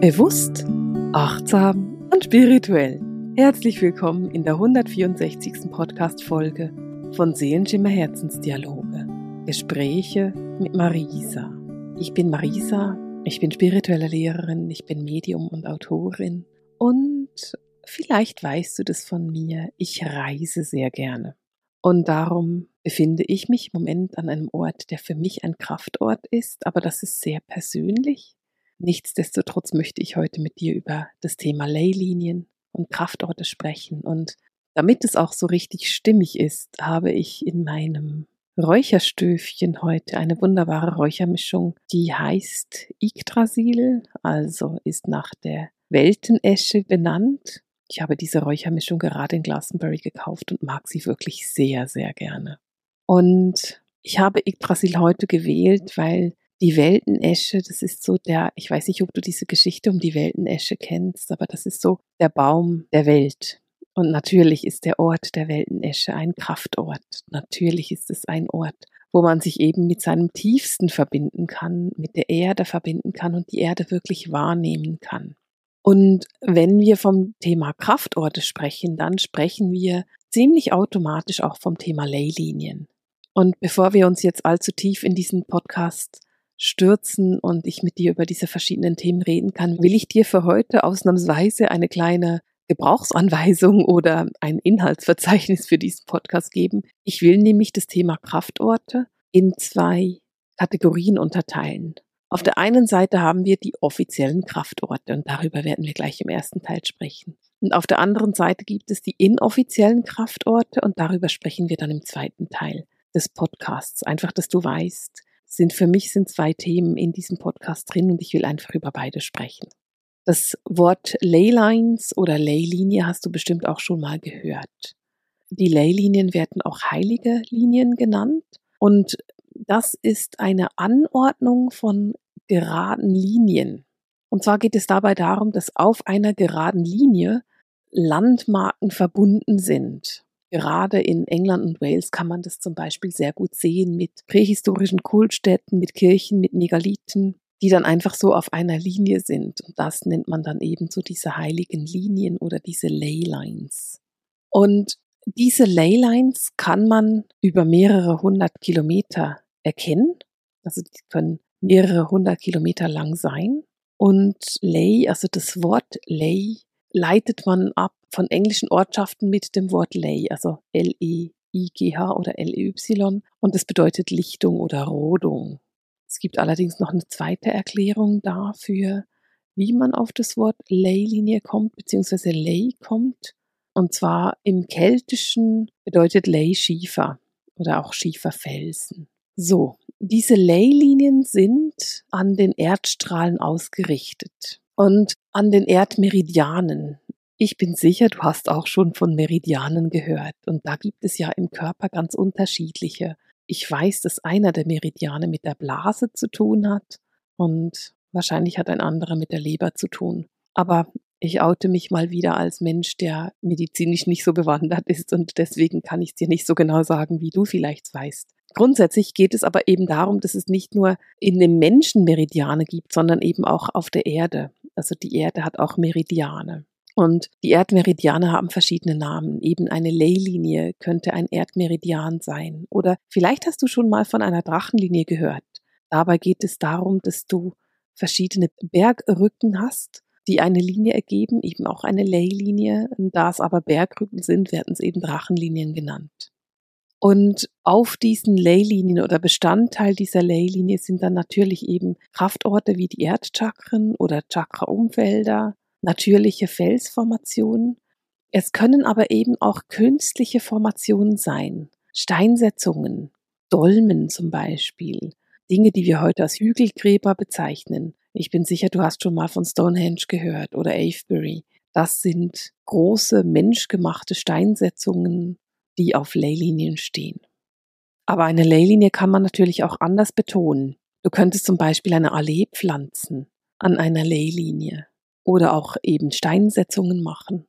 Bewusst, achtsam und spirituell. Herzlich willkommen in der 164. Podcast-Folge von Seelenschimmer Herzensdialoge. Gespräche mit Marisa. Ich bin Marisa, ich bin spirituelle Lehrerin, ich bin Medium und Autorin und vielleicht weißt du das von mir, ich reise sehr gerne. Und darum befinde ich mich im Moment an einem Ort, der für mich ein Kraftort ist, aber das ist sehr persönlich Nichtsdestotrotz möchte ich heute mit dir über das Thema Leylinien und Kraftorte sprechen. Und damit es auch so richtig stimmig ist, habe ich in meinem Räucherstöfchen heute eine wunderbare Räuchermischung, die heißt Yggdrasil, also ist nach der Weltenesche benannt. Ich habe diese Räuchermischung gerade in Glastonbury gekauft und mag sie wirklich sehr, sehr gerne. Und ich habe Yggdrasil heute gewählt, weil die Weltenesche, das ist so der, ich weiß nicht, ob du diese Geschichte um die Weltenesche kennst, aber das ist so der Baum der Welt. Und natürlich ist der Ort der Weltenesche ein Kraftort. Natürlich ist es ein Ort, wo man sich eben mit seinem Tiefsten verbinden kann, mit der Erde verbinden kann und die Erde wirklich wahrnehmen kann. Und wenn wir vom Thema Kraftorte sprechen, dann sprechen wir ziemlich automatisch auch vom Thema Leylinien. Und bevor wir uns jetzt allzu tief in diesen Podcast stürzen und ich mit dir über diese verschiedenen Themen reden kann, will ich dir für heute ausnahmsweise eine kleine Gebrauchsanweisung oder ein Inhaltsverzeichnis für diesen Podcast geben. Ich will nämlich das Thema Kraftorte in zwei Kategorien unterteilen. Auf der einen Seite haben wir die offiziellen Kraftorte und darüber werden wir gleich im ersten Teil sprechen. Und auf der anderen Seite gibt es die inoffiziellen Kraftorte und darüber sprechen wir dann im zweiten Teil des Podcasts. Einfach, dass du weißt, sind für mich sind zwei Themen in diesem Podcast drin und ich will einfach über beide sprechen. Das Wort Leylines oder Leylinie hast du bestimmt auch schon mal gehört. Die Leylinien werden auch heilige Linien genannt und das ist eine Anordnung von geraden Linien. Und zwar geht es dabei darum, dass auf einer geraden Linie Landmarken verbunden sind. Gerade in England und Wales kann man das zum Beispiel sehr gut sehen mit prähistorischen Kultstätten, mit Kirchen, mit Megalithen, die dann einfach so auf einer Linie sind. Und das nennt man dann eben so diese heiligen Linien oder diese Leylines. Und diese Leylines kann man über mehrere hundert Kilometer erkennen. Also die können mehrere hundert Kilometer lang sein. Und Ley, also das Wort Ley, leitet man ab von englischen Ortschaften mit dem Wort Ley, also L-E-I-G-H oder L-E-Y und es bedeutet Lichtung oder Rodung. Es gibt allerdings noch eine zweite Erklärung dafür, wie man auf das Wort Leylinie kommt, beziehungsweise Ley kommt. Und zwar im Keltischen bedeutet Ley Schiefer oder auch Schieferfelsen. So, diese Leylinien sind an den Erdstrahlen ausgerichtet und an den Erdmeridianen. Ich bin sicher, du hast auch schon von Meridianen gehört und da gibt es ja im Körper ganz unterschiedliche. Ich weiß, dass einer der Meridiane mit der Blase zu tun hat und wahrscheinlich hat ein anderer mit der Leber zu tun. Aber ich oute mich mal wieder als Mensch, der medizinisch nicht so bewandert ist und deswegen kann ich es dir nicht so genau sagen, wie du vielleicht weißt. Grundsätzlich geht es aber eben darum, dass es nicht nur in dem Menschen Meridiane gibt, sondern eben auch auf der Erde. Also die Erde hat auch Meridiane. Und die Erdmeridiane haben verschiedene Namen. Eben eine Leylinie könnte ein Erdmeridian sein. Oder vielleicht hast du schon mal von einer Drachenlinie gehört. Dabei geht es darum, dass du verschiedene Bergrücken hast, die eine Linie ergeben, eben auch eine Leylinie. Da es aber Bergrücken sind, werden es eben Drachenlinien genannt. Und auf diesen Leylinien oder Bestandteil dieser Leylinie sind dann natürlich eben Kraftorte wie die Erdchakren oder Chakra-Umfelder, natürliche Felsformationen. Es können aber eben auch künstliche Formationen sein, Steinsetzungen, Dolmen zum Beispiel, Dinge, die wir heute als Hügelgräber bezeichnen. Ich bin sicher, du hast schon mal von Stonehenge gehört oder Avebury. Das sind große menschgemachte Steinsetzungen, die auf Leylinien stehen. Aber eine Leylinie kann man natürlich auch anders betonen. Du könntest zum Beispiel eine Allee pflanzen an einer Leylinie oder auch eben Steinsetzungen machen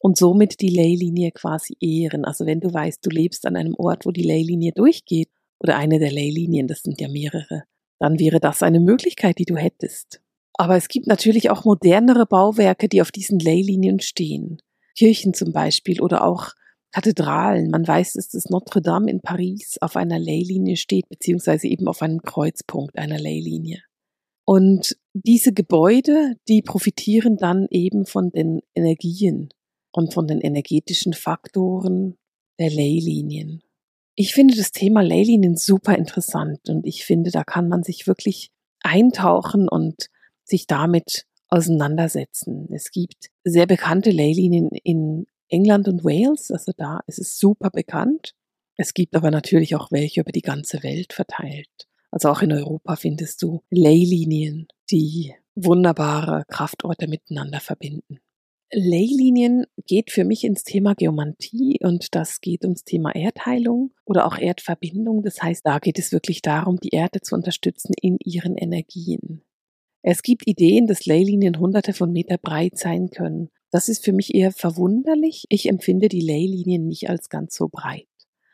und somit die Leylinie quasi ehren. Also wenn du weißt, du lebst an einem Ort, wo die Leylinie durchgeht oder eine der Leylinien, das sind ja mehrere, dann wäre das eine Möglichkeit, die du hättest. Aber es gibt natürlich auch modernere Bauwerke, die auf diesen Leylinien stehen. Kirchen zum Beispiel oder auch Kathedralen. Man weiß, dass das Notre Dame in Paris auf einer Leylinie steht, beziehungsweise eben auf einem Kreuzpunkt einer Leylinie. Und diese Gebäude, die profitieren dann eben von den Energien und von den energetischen Faktoren der Leylinien. Ich finde das Thema Leylinien super interessant und ich finde, da kann man sich wirklich eintauchen und sich damit auseinandersetzen. Es gibt sehr bekannte Leylinien in England und Wales, also da ist es super bekannt. Es gibt aber natürlich auch welche über die ganze Welt verteilt. Also auch in Europa findest du Leylinien, die wunderbare Kraftorte miteinander verbinden. Leylinien geht für mich ins Thema Geomantie und das geht ums Thema Erdheilung oder auch Erdverbindung. Das heißt, da geht es wirklich darum, die Erde zu unterstützen in ihren Energien. Es gibt Ideen, dass Leylinien hunderte von Meter breit sein können. Das ist für mich eher verwunderlich. Ich empfinde die Leylinien nicht als ganz so breit.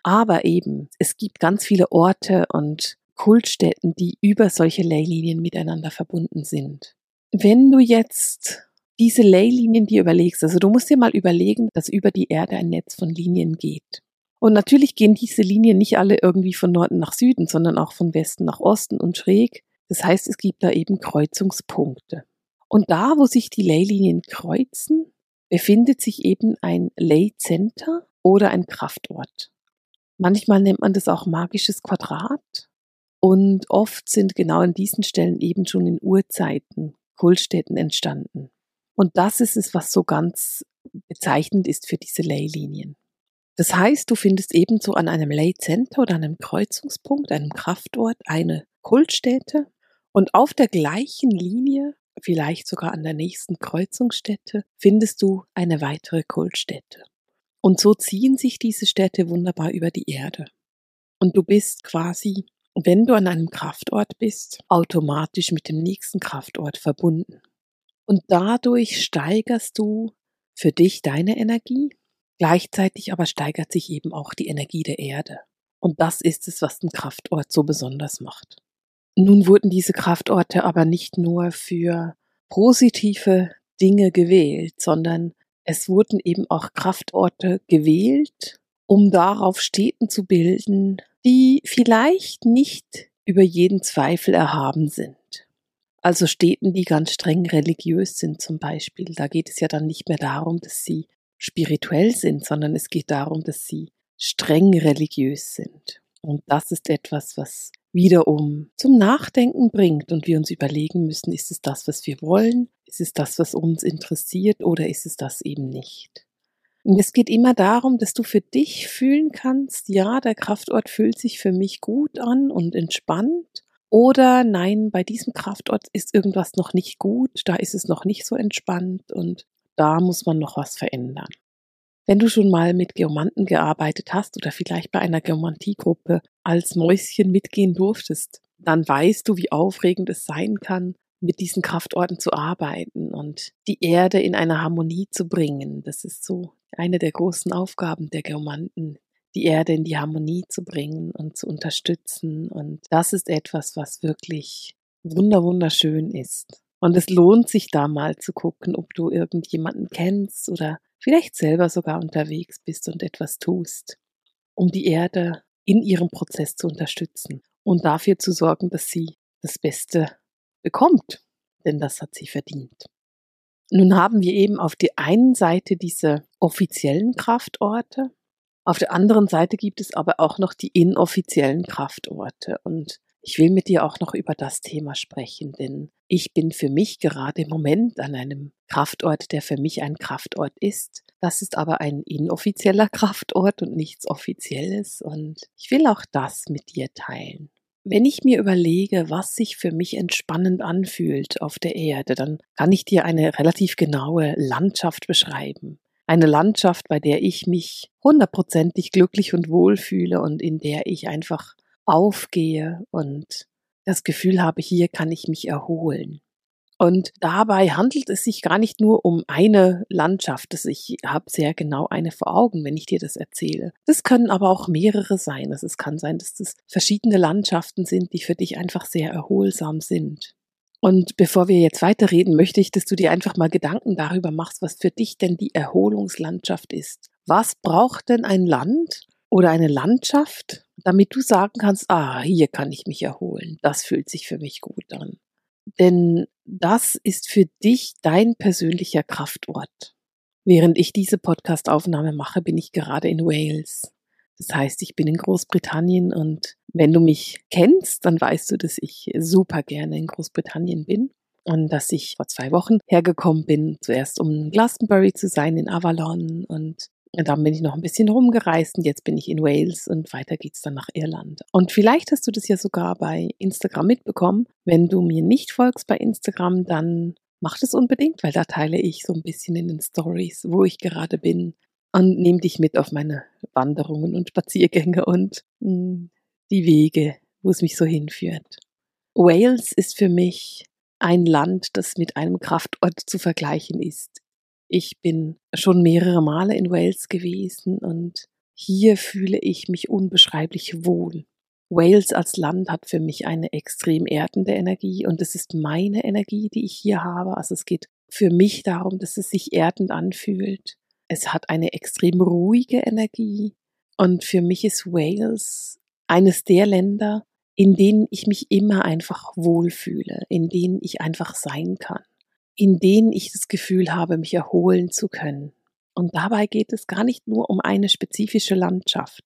Aber eben, es gibt ganz viele Orte und Kultstätten, die über solche Leylinien miteinander verbunden sind. Wenn du jetzt diese Leylinien dir überlegst, also du musst dir mal überlegen, dass über die Erde ein Netz von Linien geht. Und natürlich gehen diese Linien nicht alle irgendwie von Norden nach Süden, sondern auch von Westen nach Osten und schräg. Das heißt, es gibt da eben Kreuzungspunkte. Und da, wo sich die Leylinien kreuzen, befindet sich eben ein Ley Center oder ein Kraftort. Manchmal nennt man das auch magisches Quadrat. Und oft sind genau an diesen Stellen eben schon in Urzeiten Kultstätten entstanden. Und das ist es, was so ganz bezeichnend ist für diese Leylinien. Das heißt, du findest ebenso an einem Ley Center oder einem Kreuzungspunkt, einem Kraftort, eine Kultstätte und auf der gleichen Linie, vielleicht sogar an der nächsten Kreuzungsstätte, findest du eine weitere Kultstätte. Und so ziehen sich diese Städte wunderbar über die Erde. Und du bist quasi, wenn du an einem Kraftort bist, automatisch mit dem nächsten Kraftort verbunden. Und dadurch steigerst du für dich deine Energie, gleichzeitig aber steigert sich eben auch die Energie der Erde. Und das ist es, was den Kraftort so besonders macht. Nun wurden diese Kraftorte aber nicht nur für positive Dinge gewählt, sondern es wurden eben auch Kraftorte gewählt, um darauf Städten zu bilden, die vielleicht nicht über jeden Zweifel erhaben sind. Also Städten, die ganz streng religiös sind zum Beispiel. Da geht es ja dann nicht mehr darum, dass sie spirituell sind, sondern es geht darum, dass sie streng religiös sind. Und das ist etwas, was wiederum zum Nachdenken bringt und wir uns überlegen müssen, ist es das, was wir wollen? Ist es das, was uns interessiert oder ist es das eben nicht? Und es geht immer darum, dass du für dich fühlen kannst, ja, der Kraftort fühlt sich für mich gut an und entspannt oder nein, bei diesem Kraftort ist irgendwas noch nicht gut, da ist es noch nicht so entspannt und da muss man noch was verändern. Wenn du schon mal mit Geomanten gearbeitet hast oder vielleicht bei einer Geomantiegruppe als Mäuschen mitgehen durftest, dann weißt du, wie aufregend es sein kann, mit diesen Kraftorten zu arbeiten und die Erde in eine Harmonie zu bringen. Das ist so eine der großen Aufgaben der Geomanten, die Erde in die Harmonie zu bringen und zu unterstützen. Und das ist etwas, was wirklich wunder wunderschön ist. Und es lohnt sich da mal zu gucken, ob du irgendjemanden kennst oder vielleicht selber sogar unterwegs bist und etwas tust, um die Erde in ihrem Prozess zu unterstützen und dafür zu sorgen, dass sie das Beste bekommt, denn das hat sie verdient. Nun haben wir eben auf der einen Seite diese offiziellen Kraftorte, auf der anderen Seite gibt es aber auch noch die inoffiziellen Kraftorte und ich will mit dir auch noch über das Thema sprechen, denn ich bin für mich gerade im Moment an einem Kraftort, der für mich ein Kraftort ist. Das ist aber ein inoffizieller Kraftort und nichts Offizielles und ich will auch das mit dir teilen. Wenn ich mir überlege, was sich für mich entspannend anfühlt auf der Erde, dann kann ich dir eine relativ genaue Landschaft beschreiben eine Landschaft, bei der ich mich hundertprozentig glücklich und wohl fühle und in der ich einfach aufgehe und das Gefühl habe, hier kann ich mich erholen. Und dabei handelt es sich gar nicht nur um eine Landschaft. Ich habe sehr genau eine vor Augen, wenn ich dir das erzähle. Das können aber auch mehrere sein. Also es kann sein, dass das verschiedene Landschaften sind, die für dich einfach sehr erholsam sind. Und bevor wir jetzt weiterreden, möchte ich, dass du dir einfach mal Gedanken darüber machst, was für dich denn die Erholungslandschaft ist. Was braucht denn ein Land oder eine Landschaft, damit du sagen kannst, ah, hier kann ich mich erholen. Das fühlt sich für mich gut an. Denn das ist für dich dein persönlicher Kraftort. Während ich diese Podcastaufnahme mache, bin ich gerade in Wales. Das heißt, ich bin in Großbritannien und wenn du mich kennst, dann weißt du, dass ich super gerne in Großbritannien bin und dass ich vor zwei Wochen hergekommen bin, zuerst um Glastonbury zu sein in Avalon und dann bin ich noch ein bisschen rumgereist und jetzt bin ich in Wales und weiter geht's dann nach Irland. Und vielleicht hast du das ja sogar bei Instagram mitbekommen. Wenn du mir nicht folgst bei Instagram, dann mach das unbedingt, weil da teile ich so ein bisschen in den Stories, wo ich gerade bin und nehme dich mit auf meine Wanderungen und Spaziergänge und hm, die Wege, wo es mich so hinführt. Wales ist für mich ein Land, das mit einem Kraftort zu vergleichen ist. Ich bin schon mehrere Male in Wales gewesen und hier fühle ich mich unbeschreiblich wohl. Wales als Land hat für mich eine extrem erdende Energie und es ist meine Energie, die ich hier habe. Also es geht für mich darum, dass es sich erdend anfühlt. Es hat eine extrem ruhige Energie und für mich ist Wales eines der Länder, in denen ich mich immer einfach wohlfühle, in denen ich einfach sein kann, in denen ich das Gefühl habe, mich erholen zu können. Und dabei geht es gar nicht nur um eine spezifische Landschaft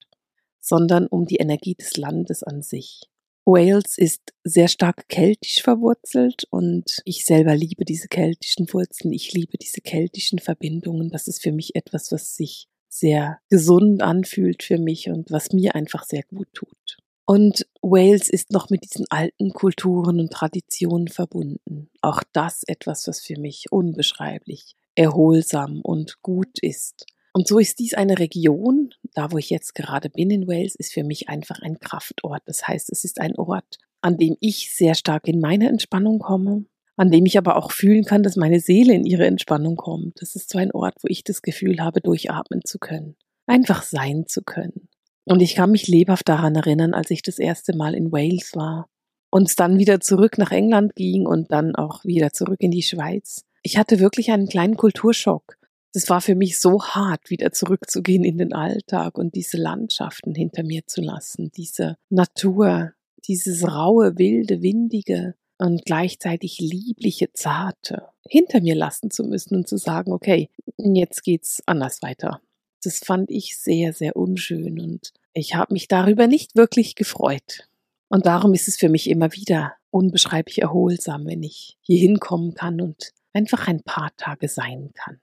sondern um die Energie des Landes an sich. Wales ist sehr stark keltisch verwurzelt und ich selber liebe diese keltischen Wurzeln, ich liebe diese keltischen Verbindungen. Das ist für mich etwas, was sich sehr gesund anfühlt für mich und was mir einfach sehr gut tut. Und Wales ist noch mit diesen alten Kulturen und Traditionen verbunden. Auch das etwas, was für mich unbeschreiblich erholsam und gut ist. Und so ist dies eine Region, da wo ich jetzt gerade bin in Wales, ist für mich einfach ein Kraftort. Das heißt, es ist ein Ort, an dem ich sehr stark in meine Entspannung komme, an dem ich aber auch fühlen kann, dass meine Seele in ihre Entspannung kommt. Das ist so ein Ort, wo ich das Gefühl habe, durchatmen zu können, einfach sein zu können. Und ich kann mich lebhaft daran erinnern, als ich das erste Mal in Wales war und dann wieder zurück nach England ging und dann auch wieder zurück in die Schweiz. Ich hatte wirklich einen kleinen Kulturschock das war für mich so hart, wieder zurückzugehen in den Alltag und diese Landschaften hinter mir zu lassen, diese Natur, dieses raue, wilde, windige und gleichzeitig liebliche, zarte hinter mir lassen zu müssen und zu sagen, okay, jetzt geht's anders weiter. Das fand ich sehr, sehr unschön und ich habe mich darüber nicht wirklich gefreut. Und darum ist es für mich immer wieder unbeschreiblich erholsam, wenn ich hier hinkommen kann und einfach ein paar Tage sein kann.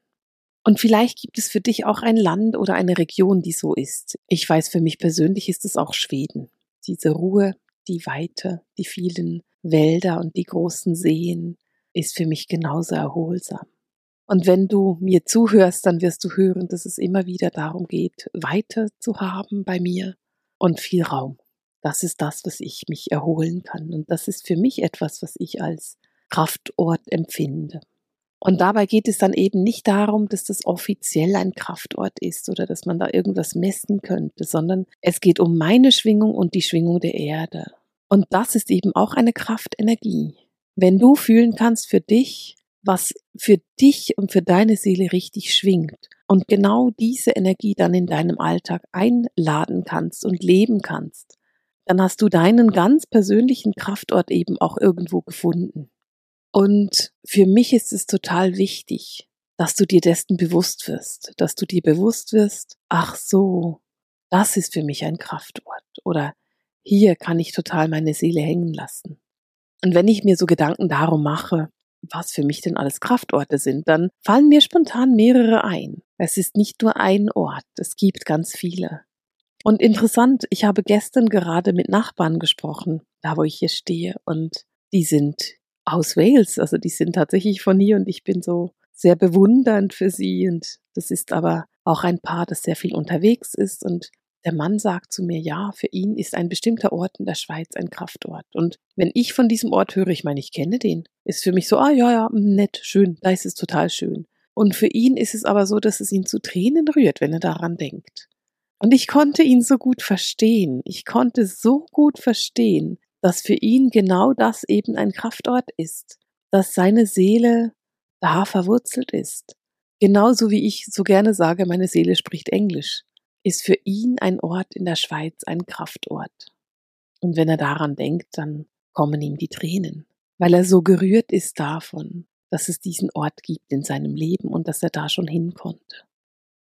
Und vielleicht gibt es für dich auch ein Land oder eine Region, die so ist. Ich weiß, für mich persönlich ist es auch Schweden. Diese Ruhe, die Weite, die vielen Wälder und die großen Seen ist für mich genauso erholsam. Und wenn du mir zuhörst, dann wirst du hören, dass es immer wieder darum geht, Weite zu haben bei mir und viel Raum. Das ist das, was ich mich erholen kann. Und das ist für mich etwas, was ich als Kraftort empfinde. Und dabei geht es dann eben nicht darum, dass das offiziell ein Kraftort ist oder dass man da irgendwas messen könnte, sondern es geht um meine Schwingung und die Schwingung der Erde. Und das ist eben auch eine Kraftenergie. Wenn du fühlen kannst für dich, was für dich und für deine Seele richtig schwingt und genau diese Energie dann in deinem Alltag einladen kannst und leben kannst, dann hast du deinen ganz persönlichen Kraftort eben auch irgendwo gefunden. Und für mich ist es total wichtig, dass du dir dessen bewusst wirst, dass du dir bewusst wirst, ach so, das ist für mich ein Kraftort oder hier kann ich total meine Seele hängen lassen. Und wenn ich mir so Gedanken darum mache, was für mich denn alles Kraftorte sind, dann fallen mir spontan mehrere ein. Es ist nicht nur ein Ort, es gibt ganz viele. Und interessant, ich habe gestern gerade mit Nachbarn gesprochen, da wo ich hier stehe, und die sind aus Wales. Also die sind tatsächlich von hier und ich bin so sehr bewundernd für sie. Und das ist aber auch ein Paar, das sehr viel unterwegs ist. Und der Mann sagt zu mir, ja, für ihn ist ein bestimmter Ort in der Schweiz ein Kraftort. Und wenn ich von diesem Ort höre, ich meine, ich kenne den, ist für mich so, ah ja, ja, hm, nett, schön, da ist es total schön. Und für ihn ist es aber so, dass es ihn zu Tränen rührt, wenn er daran denkt. Und ich konnte ihn so gut verstehen. Ich konnte so gut verstehen, dass für ihn genau das eben ein Kraftort ist. dass seine Seele da verwurzelt ist. Genauso wie ich so gerne sage, meine Seele spricht Englisch, ist für ihn ein Ort in der Schweiz ein Kraftort. Und wenn er daran denkt, dann kommen ihm die Tränen, weil er so gerührt ist davon, dass es diesen Ort gibt in seinem Leben und dass er da schon hin konnte.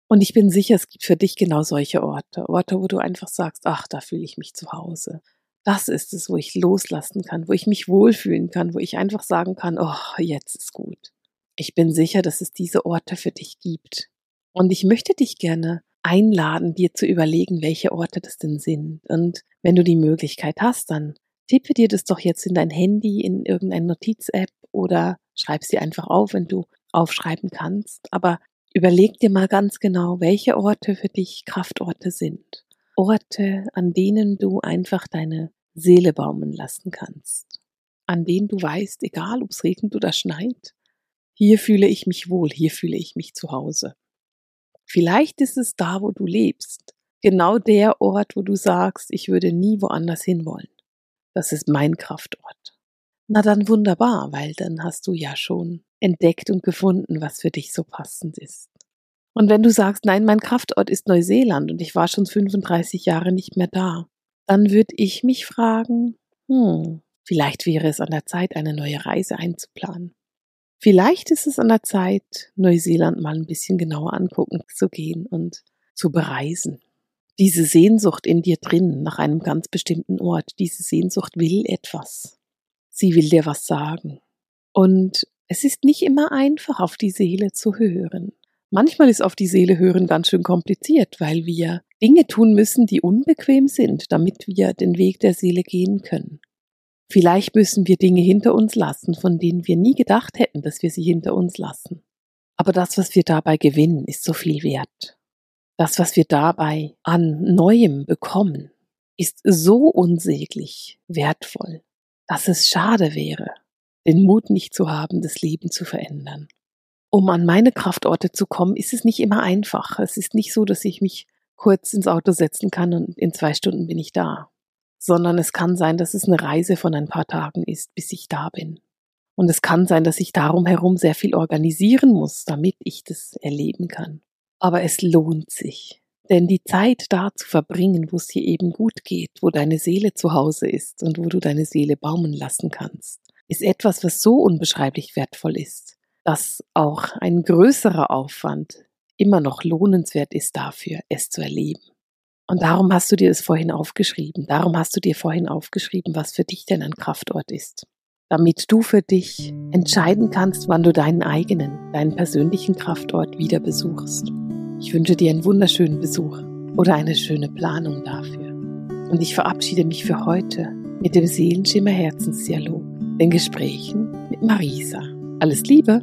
Und ich bin sicher, es gibt für dich genau solche Orte, Orte, wo du einfach sagst, ach, da fühle ich mich zu Hause. Das ist es, wo ich loslassen kann, wo ich mich wohlfühlen kann, wo ich einfach sagen kann, oh, jetzt ist gut. Ich bin sicher, dass es diese Orte für dich gibt. Und ich möchte dich gerne einladen, dir zu überlegen, welche Orte das denn sind. Und wenn du die Möglichkeit hast, dann tippe dir das doch jetzt in dein Handy, in irgendeine Notiz-App oder schreib sie einfach auf, wenn du aufschreiben kannst. Aber überleg dir mal ganz genau, welche Orte für dich Kraftorte sind. Orte, an denen du einfach deine Seele baumen lassen kannst. An denen du weißt, egal ob es regnet oder schneit, hier fühle ich mich wohl, hier fühle ich mich zu Hause. Vielleicht ist es da, wo du lebst, genau der Ort, wo du sagst, ich würde nie woanders hinwollen. Das ist mein Kraftort. Na dann wunderbar, weil dann hast du ja schon entdeckt und gefunden, was für dich so passend ist. Und wenn du sagst, nein, mein Kraftort ist Neuseeland und ich war schon 35 Jahre nicht mehr da, dann würde ich mich fragen, hm, vielleicht wäre es an der Zeit, eine neue Reise einzuplanen. Vielleicht ist es an der Zeit, Neuseeland mal ein bisschen genauer angucken zu gehen und zu bereisen. Diese Sehnsucht in dir drin nach einem ganz bestimmten Ort, diese Sehnsucht will etwas. Sie will dir was sagen. Und es ist nicht immer einfach, auf die Seele zu hören. Manchmal ist auf die Seele hören ganz schön kompliziert, weil wir Dinge tun müssen, die unbequem sind, damit wir den Weg der Seele gehen können. Vielleicht müssen wir Dinge hinter uns lassen, von denen wir nie gedacht hätten, dass wir sie hinter uns lassen. Aber das, was wir dabei gewinnen, ist so viel wert. Das, was wir dabei an Neuem bekommen, ist so unsäglich wertvoll, dass es schade wäre, den Mut nicht zu haben, das Leben zu verändern. Um an meine Kraftorte zu kommen, ist es nicht immer einfach. Es ist nicht so, dass ich mich kurz ins Auto setzen kann und in zwei Stunden bin ich da. Sondern es kann sein, dass es eine Reise von ein paar Tagen ist, bis ich da bin. Und es kann sein, dass ich darum herum sehr viel organisieren muss, damit ich das erleben kann. Aber es lohnt sich. Denn die Zeit da zu verbringen, wo es dir eben gut geht, wo deine Seele zu Hause ist und wo du deine Seele baumen lassen kannst, ist etwas, was so unbeschreiblich wertvoll ist, dass auch ein größerer Aufwand immer noch lohnenswert ist dafür, es zu erleben. Und darum hast du dir es vorhin aufgeschrieben. Darum hast du dir vorhin aufgeschrieben, was für dich denn ein Kraftort ist. Damit du für dich entscheiden kannst, wann du deinen eigenen, deinen persönlichen Kraftort wieder besuchst. Ich wünsche dir einen wunderschönen Besuch oder eine schöne Planung dafür. Und ich verabschiede mich für heute mit dem Seelenschimmer Herzensdialog, den Gesprächen mit Marisa. Alles Liebe!